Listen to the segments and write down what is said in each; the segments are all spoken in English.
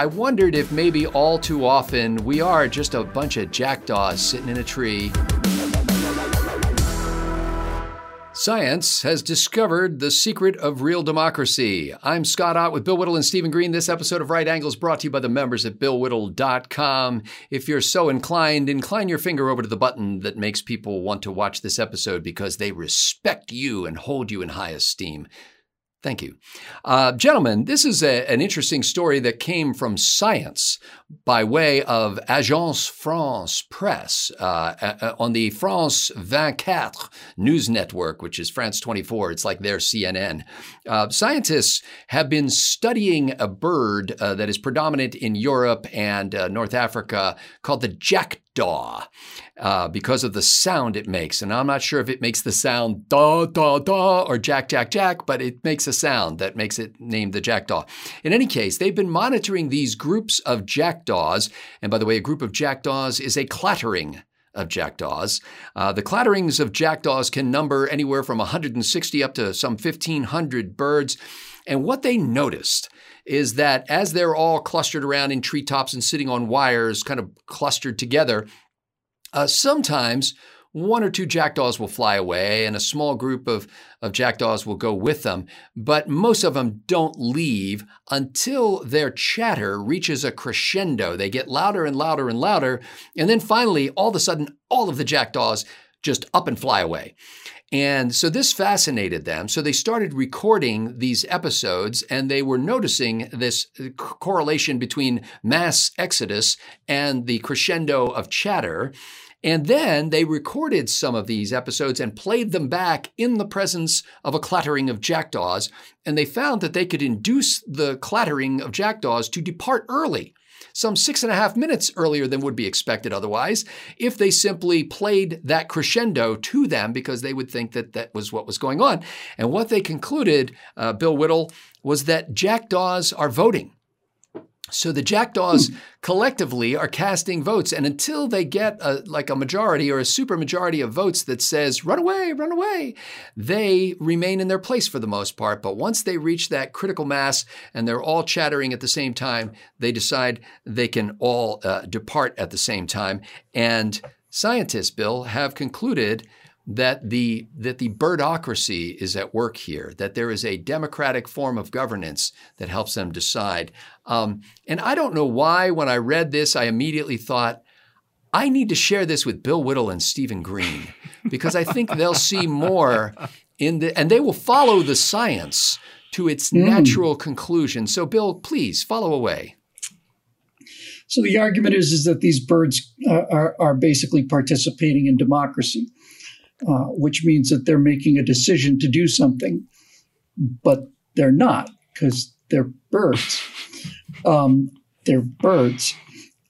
I wondered if maybe all too often we are just a bunch of jackdaws sitting in a tree. Science has discovered the secret of real democracy. I'm Scott Ott with Bill Whittle and Stephen Green. This episode of Right Angles brought to you by the members at BillWhittle.com. If you're so inclined, incline your finger over to the button that makes people want to watch this episode because they respect you and hold you in high esteem. Thank you. Uh, gentlemen, this is a, an interesting story that came from Science by way of Agence France Presse uh, on the France 24 news network, which is France 24. It's like their CNN. Uh, scientists have been studying a bird uh, that is predominant in Europe and uh, North Africa called the jackdaw uh, because of the sound it makes. And I'm not sure if it makes the sound da, da, da, or jack, jack, jack, but it makes a sound that makes it named the jackdaw. In any case, they've been monitoring these groups of jackdaws. And by the way, a group of jackdaws is a clattering of jackdaws. Uh, the clatterings of jackdaws can number anywhere from 160 up to some 1,500 birds. And what they noticed is that as they're all clustered around in treetops and sitting on wires, kind of clustered together, uh, sometimes one or two jackdaws will fly away and a small group of, of jackdaws will go with them, but most of them don't leave until their chatter reaches a crescendo. They get louder and louder and louder, and then finally, all of a sudden, all of the jackdaws just up and fly away. And so this fascinated them. So they started recording these episodes and they were noticing this uh, correlation between mass exodus and the crescendo of chatter. And then they recorded some of these episodes and played them back in the presence of a clattering of jackdaws. And they found that they could induce the clattering of jackdaws to depart early some six and a half minutes earlier than would be expected otherwise, if they simply played that crescendo to them because they would think that that was what was going on. And what they concluded, uh, Bill Whittle, was that jackdaws are voting. So the jackdaws collectively are casting votes, and until they get a, like a majority or a supermajority of votes that says "run away, run away," they remain in their place for the most part. But once they reach that critical mass and they're all chattering at the same time, they decide they can all uh, depart at the same time. And scientists, Bill, have concluded that the that the birdocracy is at work here, that there is a democratic form of governance that helps them decide. Um, and I don't know why, when I read this, I immediately thought, I need to share this with Bill Whittle and Stephen Green because I think they'll see more in the, and they will follow the science to its mm. natural conclusion. So, Bill, please follow away. So the argument is is that these birds uh, are, are basically participating in democracy. Uh, which means that they're making a decision to do something, but they're not because they're birds. Um, they're birds,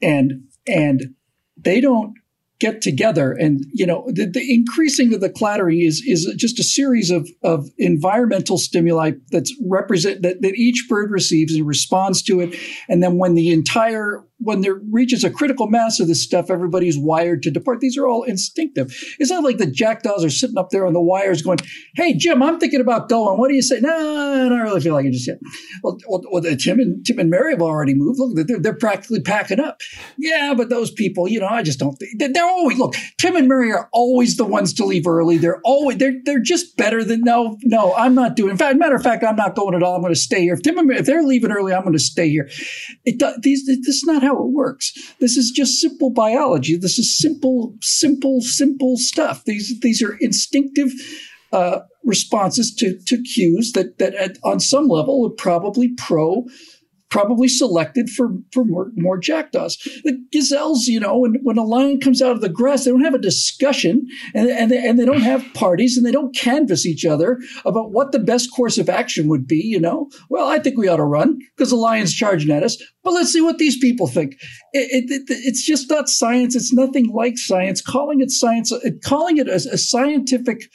and and they don't get together and you know the, the, increasing of the clattering is is just a series of of environmental stimuli that's represent that, that each bird receives and responds to it and then when the entire when there reaches a critical mass of this stuff, everybody's wired to depart. These are all instinctive. It's not like the jackdaws are sitting up there on the wires going, Hey, Jim, I'm thinking about going. What do you say? No, I don't really feel like it just yet. Well, well, Tim and Tim and Mary have already moved. Look, they're, they're practically packing up. Yeah, but those people, you know, I just don't think they're always, look, Tim and Mary are always the ones to leave early. They're always, they're, they're just better than, no, no, I'm not doing, in fact, matter of fact, I'm not going at all. I'm going to stay here. If Tim and if they're leaving early, I'm going to stay here. It, these, this is not how how it works. This is just simple biology. This is simple, simple, simple stuff. These these are instinctive uh, responses to to cues that that at, on some level are probably pro probably selected for, for more, more jackdaws. The gazelles, you know, when, when a lion comes out of the grass, they don't have a discussion and, and, they, and they don't have parties and they don't canvass each other about what the best course of action would be, you know. Well, I think we ought to run because the lion's charging at us, but let's see what these people think. It, it, it, it's just not science. It's nothing like science. Calling it science, calling it a, a scientific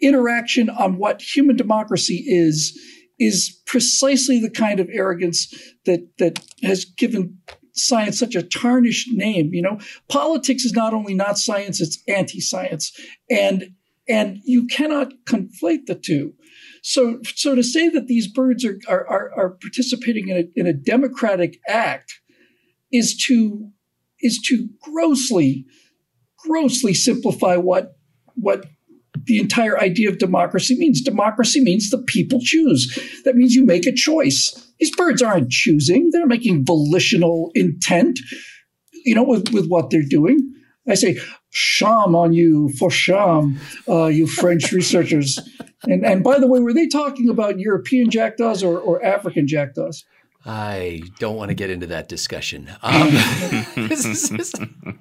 interaction on what human democracy is is precisely the kind of arrogance that that has given science such a tarnished name. You know, politics is not only not science; it's anti-science, and and you cannot conflate the two. So, so to say that these birds are are, are participating in a, in a democratic act is to is to grossly grossly simplify what what the entire idea of democracy means. Democracy means the people choose. That means you make a choice. These birds aren't choosing; they're making volitional intent. You know, with, with what they're doing. I say, sham on you for sham, uh, you French researchers. And and by the way, were they talking about European jackdaws or, or African jackdaws? I don't want to get into that discussion. Um,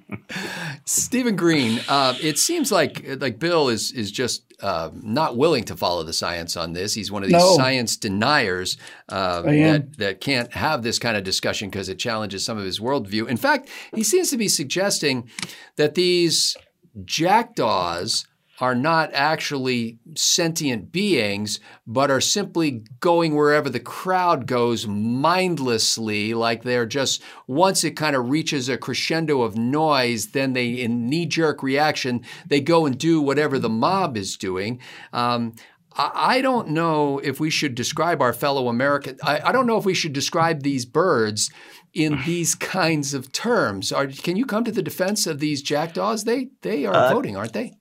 Stephen Green, uh, it seems like like Bill is is just uh, not willing to follow the science on this. He's one of these no. science deniers uh, that that can't have this kind of discussion because it challenges some of his worldview. In fact, he seems to be suggesting that these jackdaws are not actually sentient beings, but are simply going wherever the crowd goes mindlessly, like they're just, once it kind of reaches a crescendo of noise, then they, in knee jerk reaction, they go and do whatever the mob is doing. Um, I don't know if we should describe our fellow American. I, I, don't know if we should describe these birds in these kinds of terms. Are, can you come to the defense of these jackdaws? They they are uh, voting, aren't they?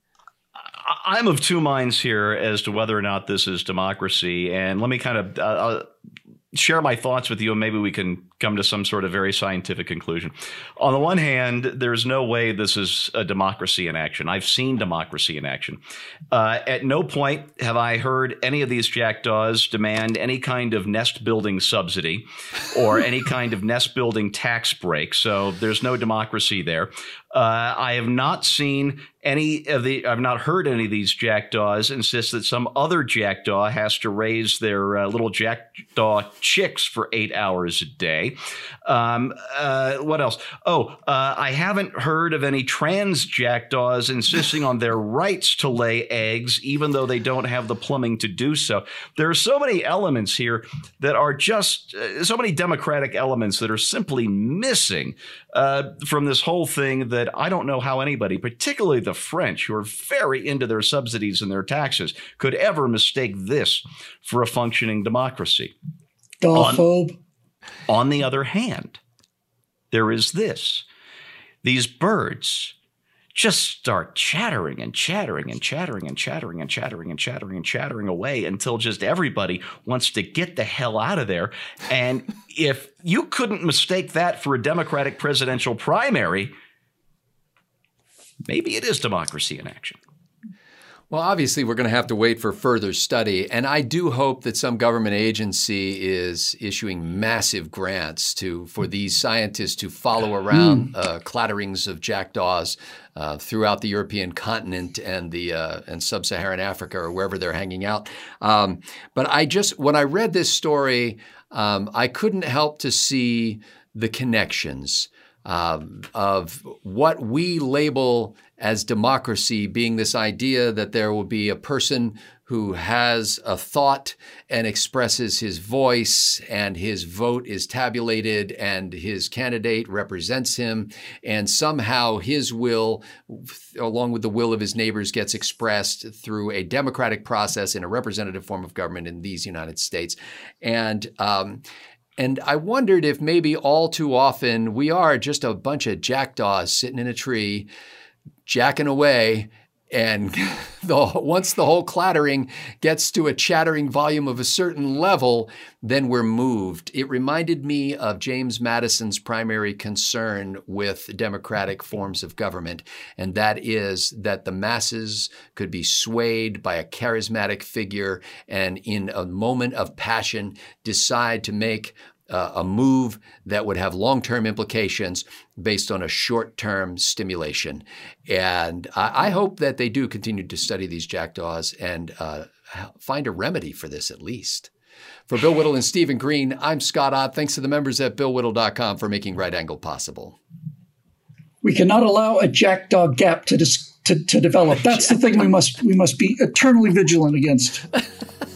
I'm of two minds here as to whether or not this is democracy. And let me kind of uh, share my thoughts with you, and maybe we can come to some sort of very scientific conclusion. On the one hand, there's no way this is a democracy in action. I've seen democracy in action. Uh, at no point have I heard any of these jackdaws demand any kind of nest building subsidy or any kind of nest building tax break. So there's no democracy there. Uh, I have not seen any of the, I've not heard any of these jackdaws insist that some other jackdaw has to raise their uh, little jackdaw chicks for eight hours a day. Um, uh, what else? Oh, uh, I haven't heard of any trans jackdaws insisting on their rights to lay eggs, even though they don't have the plumbing to do so. There are so many elements here that are just uh, so many democratic elements that are simply missing uh, from this whole thing that I don't know how anybody, particularly the French, who are very into their subsidies and their taxes, could ever mistake this for a functioning democracy. On, on the other hand, there is this these birds just start chattering and chattering and chattering and chattering and chattering and chattering and chattering away until just everybody wants to get the hell out of there. And if you couldn't mistake that for a Democratic presidential primary, maybe it is democracy in action. Well, obviously, we're going to have to wait for further study. And I do hope that some government agency is issuing massive grants to for these scientists to follow around mm. uh, clatterings of jackdaws uh, throughout the European continent and the uh, and sub-Saharan Africa or wherever they're hanging out. Um, but I just when I read this story, um, I couldn't help to see the connections um, of what we label as democracy being this idea that there will be a person who has a thought and expresses his voice, and his vote is tabulated, and his candidate represents him, and somehow his will, along with the will of his neighbors, gets expressed through a democratic process in a representative form of government in these United States. And um, and I wondered if maybe all too often we are just a bunch of jackdaws sitting in a tree, jacking away. And the, once the whole clattering gets to a chattering volume of a certain level, then we're moved. It reminded me of James Madison's primary concern with democratic forms of government, and that is that the masses could be swayed by a charismatic figure and, in a moment of passion, decide to make uh, a move that would have long term implications based on a short term stimulation. And I, I, hope that they do continue to study these jackdaws and uh, find a remedy for this at least. For Bill Whittle and Stephen Green, I'm Scott Ott. Thanks to the members at BillWhittle.com for making Right Angle possible. We cannot allow a jackdaw gap to, dis- to, to develop. That's the thing we must we must be eternally vigilant against.